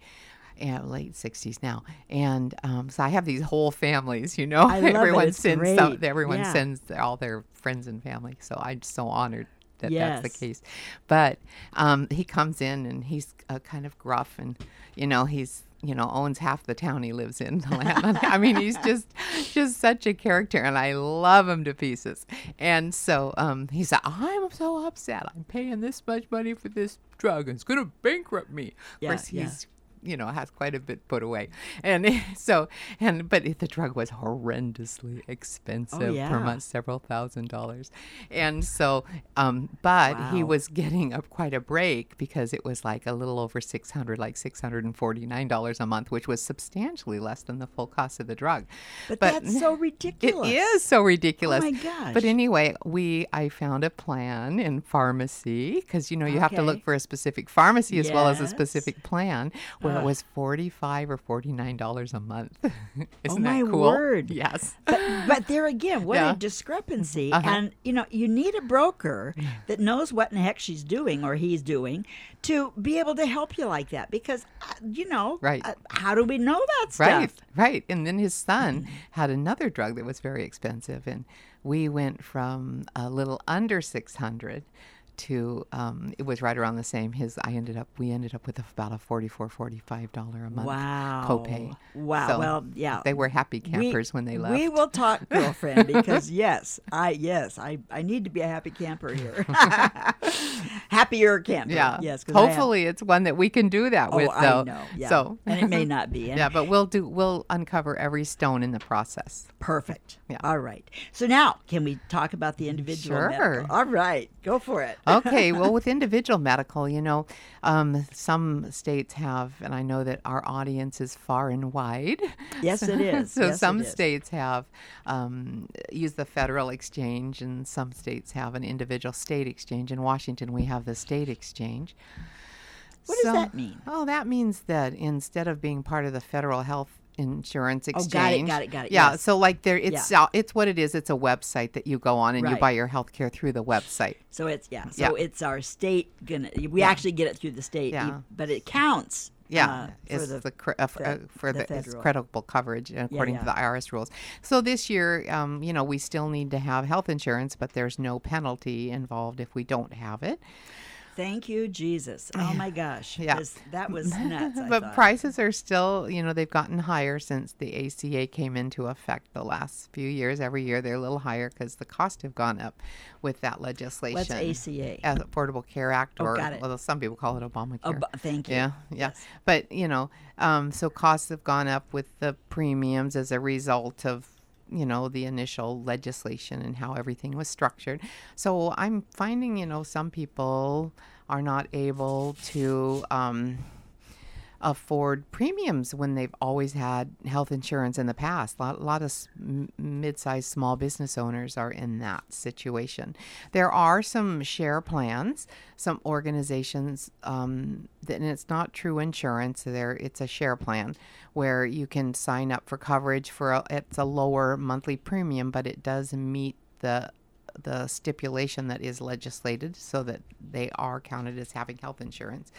And late 60s now, and um, so I have these whole families. You know,
it.
everyone
It's
sends some, everyone
Yeah.
sends all their friends and family. So I'm so honored that that's the case. But um, he comes in and he's uh, kind of gruff, and you know he's you know owns half the town he lives in. [laughs] the. I mean, he's just just such a character, and I love him to pieces. And so um, he said, "I'm so upset. I'm paying this much money for this drug, and it's going to bankrupt me."
Yeah,
of course,
yeah.
he's you know has quite a bit put away and [laughs] so and but the drug was horrendously expensive per
yeah.
month several thousand dollars and so um but he was getting up quite a break because it was like a little over 600 like 649 dollars a month which was substantially less than the full cost of the drug
But, that's so [laughs] ridiculous.
It is so ridiculous.
Oh my gosh.
But anyway, we I found a plan in pharmacy because you know you have to look for a specific pharmacy as well as a specific plan where it was forty five or forty nine dollars a month. [laughs] Isn't
my
that cool?
word.
Yes.
but, but there again, what
Yeah.
a discrepancy.
Uh-huh.
And, you know, you need a broker that knows what in the heck she's doing or he's doing to be able to help you like that. Because, uh, you know,
Right.
uh, how do we know that stuff?
Right, right. And then his son had another drug that was very expensive, and we went from a little under six hundred to um, it was right around the same. His I ended up we ended up with about a forty four forty five dollar a month
Wow.
copay.
Wow.
So
well, yeah.
they were happy
We-
campers when they left.
We will talk, [laughs] girlfriend, because yes, I yes, I, I need to be a happy camper here. [laughs] Happier camper.
yeah,
Yes. I.
Hopefully, it's one that we can do that
Oh,
with.
I
Though.
know. Yeah.
So
and it may not be. And [laughs]
yeah, but we'll do. We'll uncover every stone in the process.
Perfect.
Yeah.
All right. So now, can we talk about the individual
Sure.
medical? All right. Go for it.
Okay, well, with individual medical, you know, um, some states have, and I know that our audience is far and wide.
Yes, it is. [laughs]
so
Yes,
some
is.
states have um, used the federal exchange, and some states have an individual state exchange. In Washington, we have the state exchange.
What does that mean?
Oh, that means that instead of being part of the federal health insurance exchange.
Oh, got it, got it, got it,
Yeah,
yes.
so like there, it's uh, it's what it is. It's a website that you go on and you buy your health care through the website.
So it's yeah. So
Yeah.
it's our state gonna. We
Yeah.
actually get it through the state.
Yeah.
But it counts.
Yeah,
uh, for
it's
the,
the, uh, f-
the-
uh, for
the
the, it's credible coverage according
yeah.
to the IRS rules. So this year, um, you know, we still need to have health insurance, but there's no penalty involved if we don't have it.
Thank you, Jesus. Oh my gosh.
Yeah.
That was [laughs] nuts.
But
thought.
prices are still, you know, they've gotten higher since the ACA came into effect the last few years. Every year they're a little higher because the costs have gone up with that legislation.
What's ACA?
Uh, Affordable Care Act,
Oh,
or
got it.
well, some people call it Obamacare.
Oh, thank you.
Yeah, yeah.
Yes.
But, you know, um, so costs have gone up with the premiums as a result of, you know, the initial legislation and how everything was structured. So I'm finding, you know, some people are not able to. Um, afford premiums when they've always had health insurance in the past. A lot, a lot of mid-sized small business owners are in that situation. There are some share plans, some organizations, um, that, and it's not true insurance. There, it's a share plan where you can sign up for coverage for a, it's a lower monthly premium, but it does meet the the stipulation that is legislated so that they are counted as having health insurance.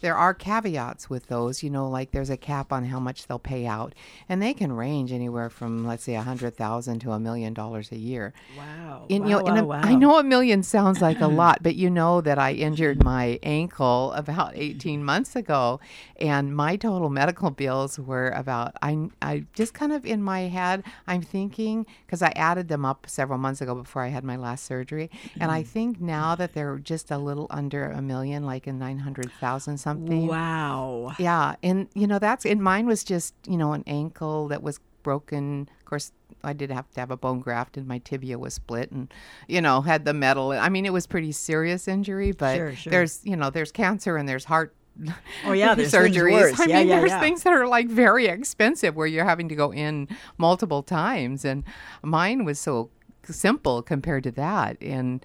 There are caveats with those, you know, like there's a cap on how much they'll pay out, and they can range anywhere from let's say a hundred thousand to a million dollars a year.
Wow.
And,
wow,
you know, and
wow,
a- I
wow.
know a million sounds like a [clears throat] lot, but you know that I injured my ankle about 18 months ago, and my total medical bills were about, I, I just kind of in my head, I'm thinking, because I added them up several months ago before I had my last surgery, and I mm. think now that they're just a little under a million, like a 900,000 something.
Wow.
Yeah, and you know that's and mine was just you know an ankle that was broken. Of course, I did have to have a bone graft, and my tibia was split, and you know had the metal. I mean, it was pretty serious injury, but
Sure, sure.
there's you know there's cancer and there's heart. [laughs]
Oh, yeah, there's
surgeries. I
Yeah,
mean,
yeah,
there's
yeah.
things that are like very expensive where you're having to go in multiple times, and mine was so simple compared to that, and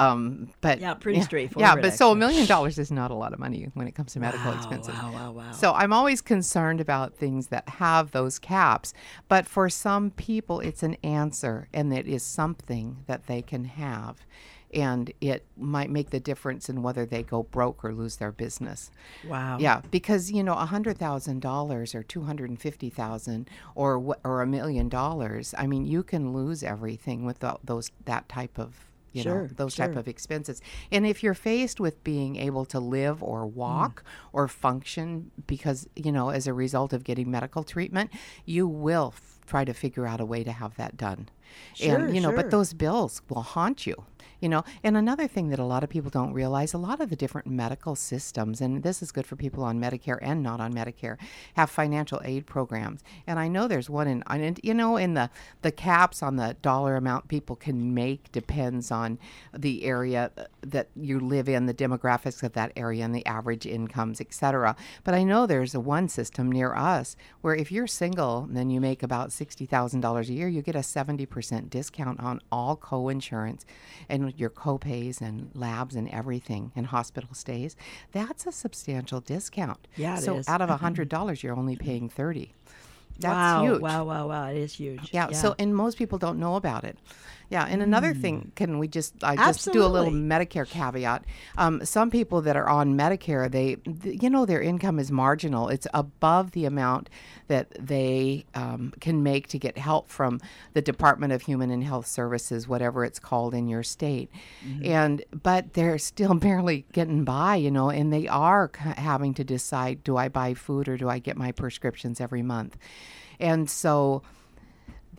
Um, but
Yeah, pretty
Yeah,
straightforward, Yeah,
but so a million dollars is not a lot of money when it comes to medical
Wow,
expenses.
wow, wow, wow.
So I'm always concerned about things that have those caps. But for some people, it's an answer, and it is something that they can have. And it might make the difference in whether they go broke or lose their business.
Wow.
Yeah, because you know, a hundred thousand dollars or two hundred and fifty thousand or or a million dollars. I mean, you can lose everything with those that type of you know
Sure,
those type of expenses. And if you're faced with being able to live or
Mm.
walk or function because you know as a result of getting medical treatment, you will f- try to figure out a way to have that done.
Sure,
and you know,
sure.
but those bills will haunt you you know and another thing that a lot of people don't realize a lot of the different medical systems and this is good for people on medicare and not on medicare have financial aid programs. And i know there's one in and you know in the the caps on the dollar amount people can make depends on the area uh, that you live in the demographics of that area and the average incomes etc but i know there's a one system near us where if you're single and then you make about $60000 a year you get a 70% discount on all co-insurance. And your co-pays and labs and everything and hospital stays that's a substantial discount
Yeah, it
so
is.
out of a mm-hmm. hundred dollars you're only paying 30 that's
wow,
huge
wow, wow, wow. It is huge.
yeah, So, and most people don't know about it. Yeah. And another thing, can we just, I just do a little
Mm.
Medicare caveat. Um, some people that are on Medicare, they, th- you know, their income is marginal. It's above the amount that they um, can make to get help from the Department of Human and Health Services, whatever it's called in your state.
Mm-hmm.
And, but they're still [laughs] barely getting by, you know, and they are c- having to decide do I buy food or do I get my prescriptions every month? And so,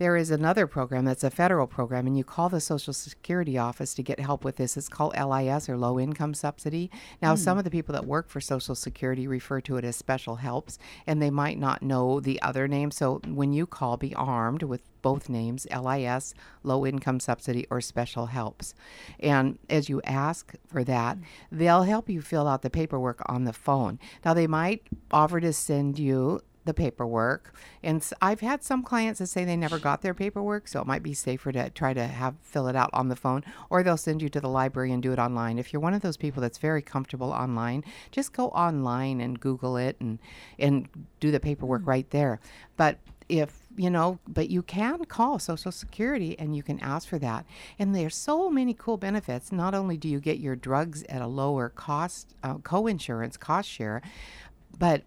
there is another program that's a federal program, and you call the Social Security office to get help with this. It's called LIS or Low Income Subsidy. Now, hmm. some of the people that work for Social Security refer to it as special helps, and they might not know the other name. So when you call, be armed with both names LIS, Low Income Subsidy, or Special Helps. And as you ask for that, hmm. they'll help you fill out the paperwork on the phone. Now, they might offer to send you the paperwork. And I've had some clients that say they never got their paperwork, so it might be safer to try to have fill it out on the phone, or they'll send you to the library and do it online. If you're one of those people that's very comfortable online, just go online and Google it and and do the paperwork right there. But if you know, but you can call Social Security and you can ask for that. And there's so many cool benefits. Not only do you get your drugs at a lower cost, uh, co-insurance cost share, but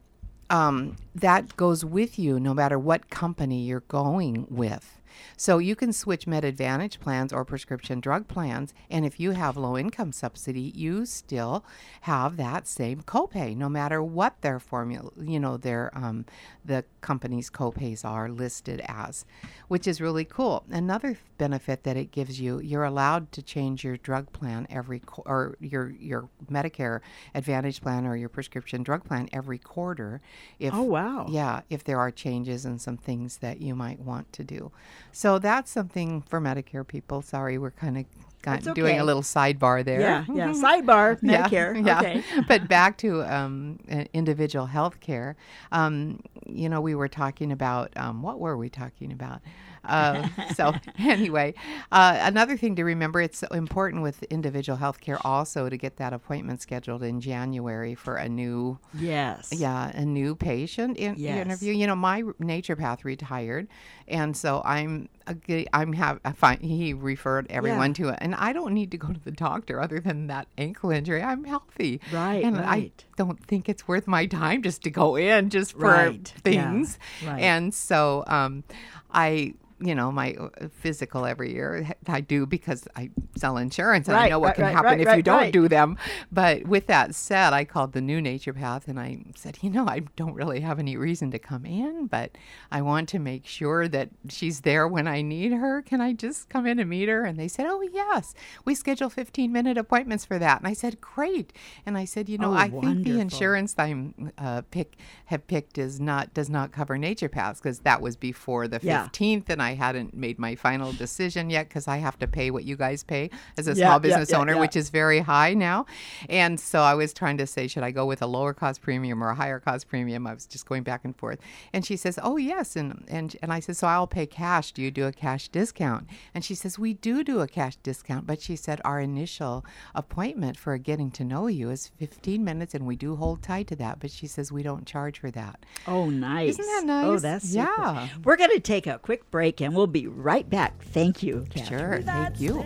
um, that goes with you no matter what company you're going with. So you can switch Med Advantage plans or prescription drug plans, and if you have low income subsidy, you still have that same copay, no matter what their formula, you know, their um, the company's copays are listed as, which is really cool. Another benefit that it gives you, you're allowed to change your drug plan every qu- or your your Medicare Advantage plan or your prescription drug plan every quarter. If
Oh, wow.
yeah, if there are changes and some things that you might want to do. So that's something for Medicare people. Sorry, we're kind of
That's
doing a little sidebar there.
Yeah, yeah. Sidebar, [laughs]
Yeah,
Medicare.
Yeah,
Okay. [laughs]
but back to um, individual health care. Um, you know, we were talking about um, what were we talking about? Uh, [laughs] so anyway, uh, another thing to remember: it's so important with individual health care also to get that appointment scheduled in January for a new
Yes.
yeah, a new patient in,
Yes.
interview. You know, my naturopath retired, and so I'm a g- I'm have I find he referred everyone to it, and I don't need to go to the doctor other than that ankle injury. I'm healthy,
Right,
And I don't think it's worth my time just to go in just for
Right, yeah,
things.
right.
And so um, I. You know, my uh, physical every year I do because I sell insurance and I know what
right,
can
right,
happen
right,
if
right,
you don't
right.
do them. But with that said, I called the new naturopath and I said, you know, I don't really have any reason to come in, but I want to make sure that she's there when I need her. Can I just come in and meet her? And they said, oh, yes. We schedule 15 minute appointments for that. And I said, great. And I said, you know,
Oh,
I think the
wonderful.
insurance I'm uh, pick have picked is not does not cover naturopaths because that was before the
Yeah.
15th and I hadn't made my final decision yet because I have to pay what you guys pay as a
Yeah,
small business
yeah,
owner, which is very high now. And so I was trying to say, should I go with a lower cost premium or a higher cost premium? I was just going back and forth. And she says, oh, yes. And, and, and I said, so I'll pay cash. Do you do do a cash discount. And she says, We do do a cash discount, but she said, Our initial appointment for getting to know you is 15 minutes, and we do hold tight to that. But she says, We don't charge for that.
Oh, nice.
Isn't that
oh,
nice?
Oh, that's super.
Yeah.
We're going to take a quick break and we'll be right back. Thank you, Catherine.
Sure.
That
Thank you.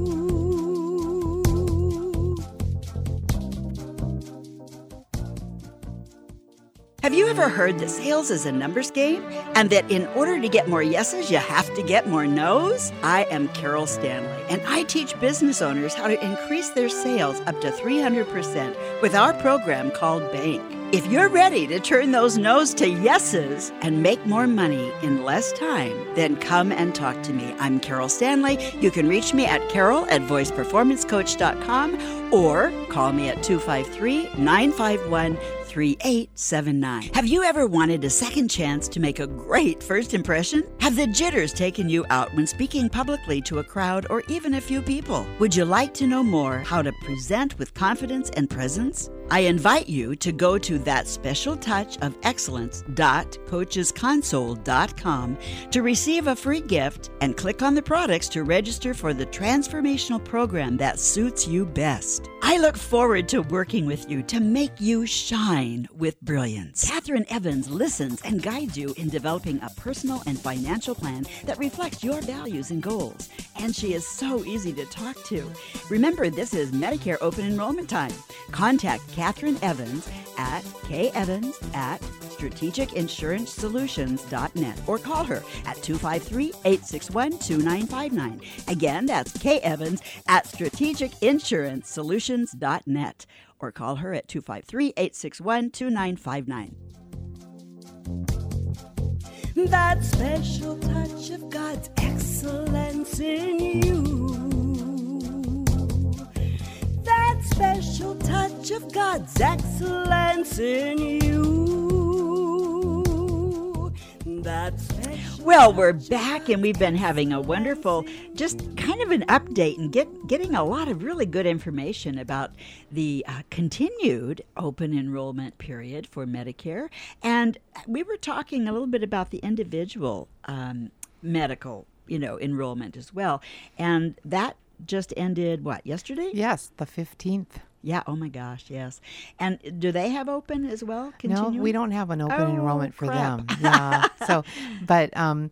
Have you ever heard that sales is a numbers game and that in order to get more yeses, you have to get more nos? I am Carol Stanley, and I teach business owners how to increase their sales up to 300% with our program called Bank. If you're ready to turn those no's to yeses and make more money in less time, then come and talk to me. I'm Carol Stanley. You can reach me at carol at voiceperformancecoach.com or call me at 253 951 3879. Have you ever wanted a second chance to make a great first impression? Have the jitters taken you out when speaking publicly to a crowd or even a few people? Would you like to know more how to present with confidence and presence? I invite you to go to that special touch of excellence.coachesconsole.com to receive a free gift and click on the products to register for the transformational program that suits you best. I look forward to working with you to make you shine with brilliance. Catherine Evans listens and guides you in developing a personal and financial plan that reflects your values and goals. And she is so easy to talk to. Remember, this is Medicare open enrollment time. Contact Catherine Evans at kevans at strategicinsuranceSolutions.net or call her at 253-861-2959. Again, that's kevans at strategicinsuranceSolutions.net or call her at 253-861-2959.
That special touch of God's excellence in you. That special touch of God's excellence in you. That special
Well, we're back and we've been having a wonderful, just kind of an update and get getting a lot of really good information about the uh, continued open enrollment period for Medicare. And we were talking a little bit about the individual um, medical, you know, enrollment as well. And that just ended what yesterday?
Yes, the 15th.
Yeah. Oh my gosh. Yes. And do they have open as well?
No, we don't have an open
Oh,
enrollment for
crap.
them. [laughs] Yeah. so, but um,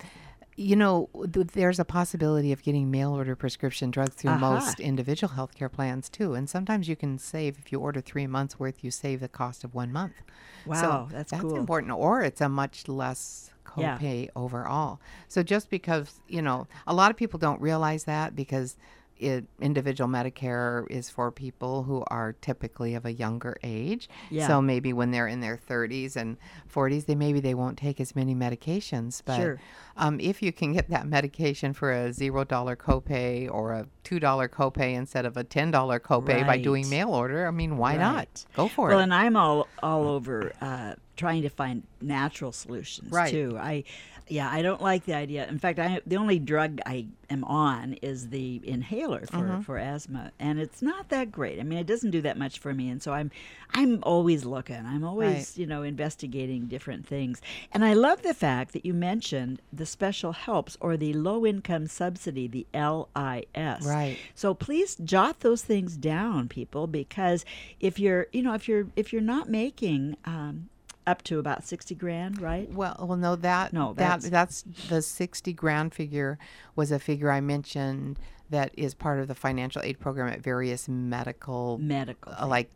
you know, th- there's a possibility of getting mail order prescription drugs through
Aha.
most individual healthcare plans too. And sometimes you can save if you order three months worth, you save the cost of one month.
Wow,
so
that's
that's
cool.
important. Or it's a much less
Yeah.
copay overall. So just because you know, a lot of people don't realize that because. It, individual Medicare is for people who are typically of a younger age.
Yeah.
So maybe when they're in their 30s and 40s, they maybe they won't take as many medications. But
Sure.
um, if you can get that medication for a zero dollar copay or a two dollar copay instead of a ten dollar copay by doing mail order, I mean, why
Right.
not? Go for
well,
it.
Well, and I'm all all over uh, trying to find natural solutions
Right.
too. I, yeah, I don't like the idea. In fact, I the only drug I am on is the inhaler for,
Mm-hmm.
for asthma, and it's not that great. I mean, it doesn't do that much for me, and so I'm I'm always looking. I'm always
Right.
you know investigating different things, and I love the fact that you mentioned the special helps or the low income subsidy, the LIS.
Right.
So please jot those things down, people, because if you're, you know, if you're if you're not making um, up to about sixty grand, right?
Well, well, no, that
No,
that
that's-
that's the sixty grand figure was a figure I mentioned that is part of the financial aid program at various medical
Medical.
uh, like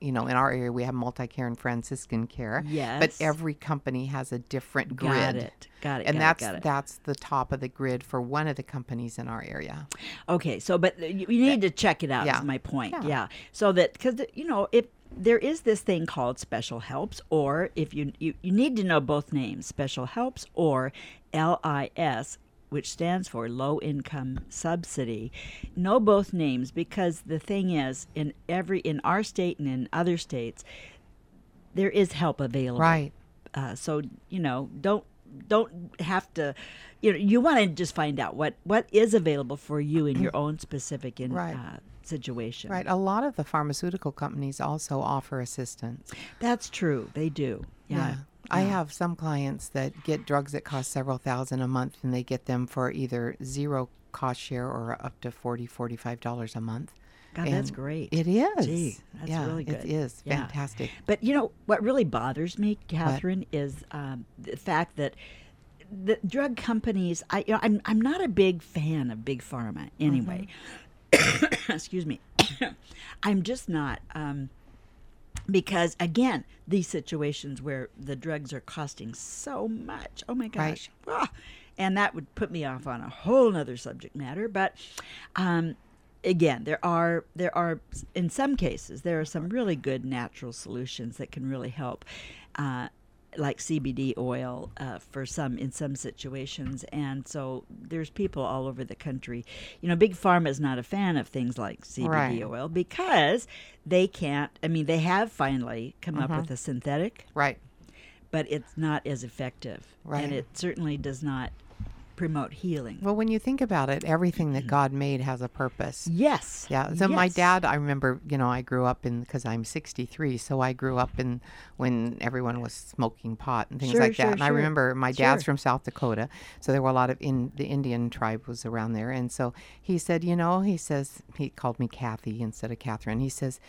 you know in our area we have multi-care and franciscan care
Yes.
but every company has a different grid
Got it. Got it.
and
got
that's
it, it.
that's the top of the grid for one of the companies in our area
Okay, so but you you need to check it out.
Yeah.
Is my point.
Yeah.
Yeah. So that because you know if there is this thing called special helps, or if you you, you need to know both names, special helps or LIS. Which stands for low income subsidy. Know both names because the thing is, in every in our state and in other states, there is help available.
right
Uh, so you know, don't don't have to. You know, you want to just find out what what is available for you in your own specific in,
Right.
uh, situation.
Right. A lot of the pharmaceutical companies also offer assistance.
That's true. They do. Yeah.
I have some clients that get drugs that cost several thousand a month and they get them for either zero cost share or up to 40 $45 a month.
God, that's great.
It is.
Gee, that's
yeah,
really good.
It is
Yeah.
fantastic.
But you know what really bothers me, Catherine, is um, the fact that the drug companies. I you know I'm I'm not a big fan of big pharma anyway. [coughs] Excuse me. [coughs] I'm just not. Um, because again, these situations where the drugs are costing so much. Oh my
Right.
gosh. Ah, and that would put me off on a whole nother subject matter. But um, again, there are there are in some cases there are some really good natural solutions that can really help. Uh, like CBD oil uh, for some in some situations, and so there's people all over the country. You know, big pharma is not a fan of things like CBD
Right.
oil because they can't. I mean, they have finally come
Mm-hmm.
up with a synthetic,
Right.
but it's not as effective,
Right.
and it certainly does not promote healing.
Well, when you think about it, everything that [clears throat] God made has a purpose.
Yes.
Yeah. So my dad, I remember, you know, I grew up in because I'm 63, so I grew up in when everyone was smoking pot and things
Sure,
like
sure,
that. And I remember my dad's
Sure.
from South Dakota, so there were a lot of in the Indian tribe was around there, and so he said, you know, he says he called me Kathy instead of Catherine. He says.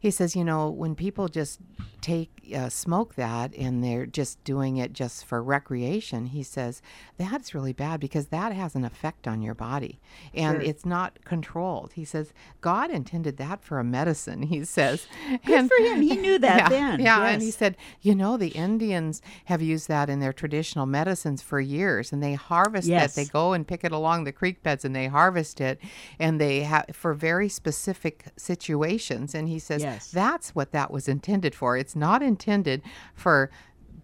He says, you know, when people just take uh, smoke that and they're just doing it just for recreation, he says that's really bad because that has an effect on your body and
Sure.
it's not controlled. He says God intended that for a medicine. He says, [laughs]
Good for him. He knew that
yeah,
then.
Yeah, and he said, you know, the Indians have used that in their traditional medicines for years, and they harvest
Yes.
that. They go and pick it along the creek beds, and they harvest it, and they have for very specific situations. And he says
Yes.
that's what that was intended for. It's not intended for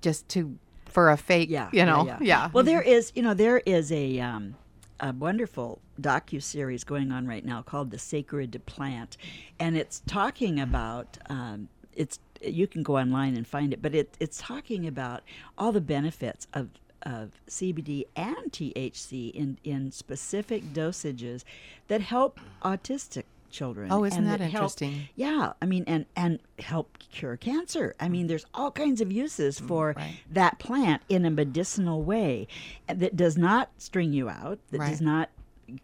just to for a fake,
yeah,
you know, yeah.
Well, there is, you know, there is a um, a wonderful docu series going on right now called "The Sacred Plant," and it's talking about um, it's. You can go online and find it, but it, it's talking about all the benefits of of CBD and THC in in specific dosages that help autistic children.
Oh, isn't that
help-
interesting?
yeah, I mean, and and help cure cancer. I mean, there's all kinds of uses for
Mm, right.
that plant in a medicinal way that does not string you out. That
Right.
does not,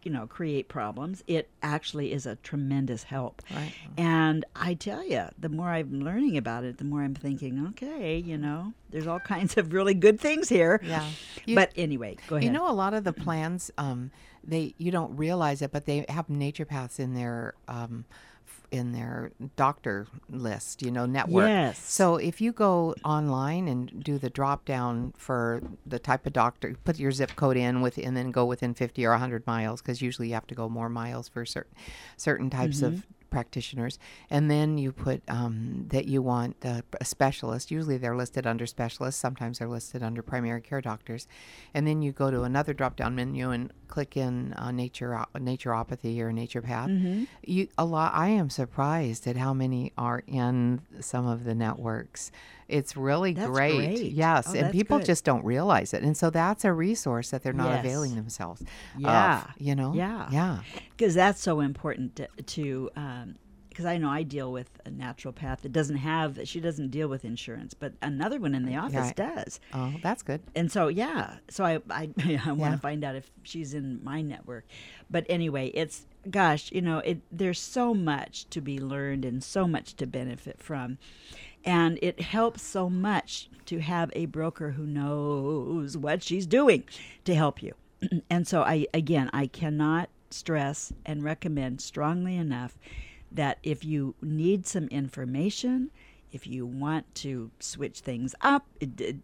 you know, create problems. It actually is a tremendous help.
Right.
And I tell you, the more I'm learning about it, the more I'm thinking, okay, you know, there's all kinds of really good things here.
Yeah. You-
but anyway, go ahead.
You know, a lot of the plans, um, they you don't realize it, but they have naturopaths in their um, in their doctor list. You know, network.
Yes.
So if you go online and do the drop down for the type of doctor, put your zip code in with, and then go within fifty or hundred miles, because usually you have to go more miles for certain certain types of mm-hmm. Practitioners. And then you put um, that you want uh, a specialist. Usually they're listed under specialists. Sometimes they're listed under primary care doctors. And then you go to another drop down menu and click in uh, nature naturopathy or naturopath. You a lot i am surprised at how many are in some of the networks it's really great.
great.
yes
Oh,
and people
good.
just don't realize it and so that's a resource that they're not
Yes.
availing themselves
Yeah.
of, you know
Yeah.
yeah
because that's so important to, because um, I know I deal with a naturopath that doesn't have she doesn't deal with insurance, but another one in the office
Yeah.
does.
oh that's good
And so yeah, so I I, [laughs] I want
Yeah.
to find out if she's in my network. But anyway, it's gosh, you know, it there's so much to be learned and so much to benefit from. And it helps so much to have a broker who knows what she's doing to help you. [clears throat] and so I again, I cannot stress and recommend strongly enough that if you need some information, if you want to switch things up,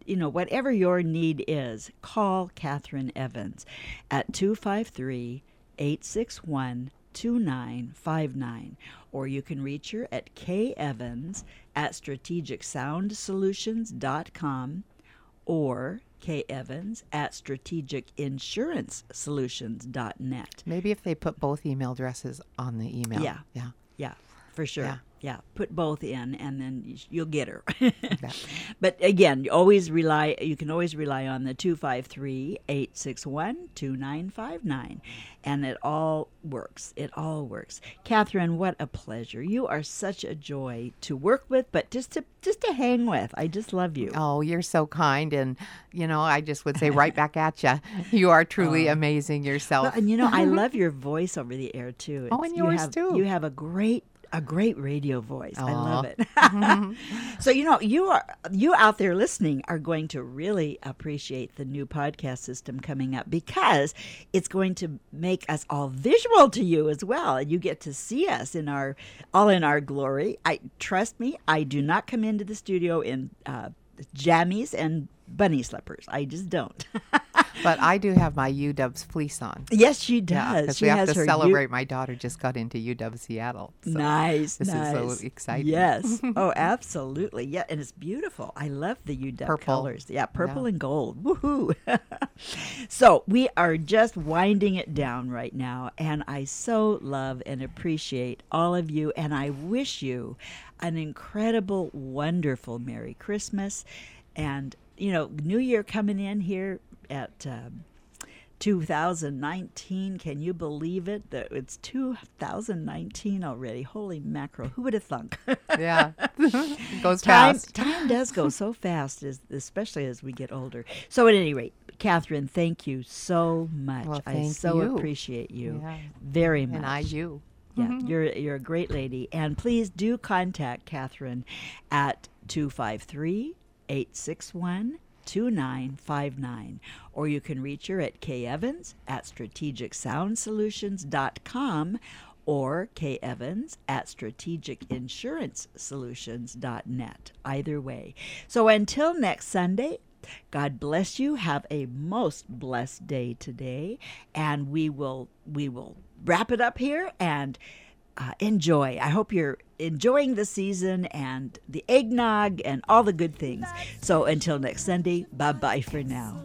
you know, whatever your need is, call Catherine Evans at 253 861 2959. Or you can reach her at kevans at strategicsoundsolutions.com or kevans at strategicinsurancesolutions.net.
Maybe if they put both email addresses on the email.
Yeah.
Yeah.
Yeah. For sure.
Yeah.
Yeah. put both in, and then you you'll get her. [laughs] but again, you always rely. You can always rely on the 253-861-2959, and it all works. It all works. Catherine, what a pleasure! You are such a joy to work with, but just to just to hang with. I just love you.
Oh, you're so kind. And, you know, I just would say right back at you. [laughs] You are truly oh. amazing yourself.
Well, and you know, I [laughs] love your voice over the air too.
Oh,
It's-
and
you
yours
have,
too.
You have a great a great radio voice. I love it. [laughs] so you know, you are you out there listening are going to really appreciate the new podcast system coming up because it's going to make us all visual to you as well. And You get to see us in our all in our glory. I trust me, I do not come into the studio in uh, jammies and bunny slippers. I just don't. [laughs]
but I do have my UW's fleece on.
yes, she
Yeah,
does.
because
she
we have to
her U-
celebrate. my daughter just got into UW Seattle. so
nice,
This
nice.
is so exciting.
Yes. [laughs] Oh, absolutely. Yeah, and it's beautiful. I love the UW
Purple.
colors. Yeah, purple
Yeah.
and gold. Woohoo! [laughs] so we are just winding it down right now, and I so love and appreciate all of you, and I wish you an incredible, wonderful Merry Christmas, and you know, New Year coming in here at. Um, 2019. Can you believe it? That it's 2019 already. Holy mackerel! Who would have thunk? [laughs]
Yeah. it goes
time
fast.
time does go so fast, as, especially as we get older. So, at any rate, Catherine, thank you so much.
Well,
I so
you.
appreciate you
Yeah.
very much.
And I, you.
Yeah, you're you're a great lady. And please do contact Catherine at 253 861 2959. Or you can reach her at kevans at strategicsoundsolutions.com or kevans at strategicinsuranceSolutions.net. Either way. So until next Sunday, God bless you. Have a most blessed day today, and we will we will wrap it up here and uh, enjoy. I hope you're enjoying the season and the eggnog and all the good things. So until next Sunday, bye bye for now.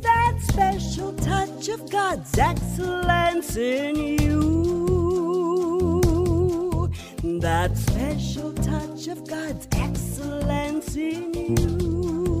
That special touch of God's excellence in you. That special touch of God's excellence in you.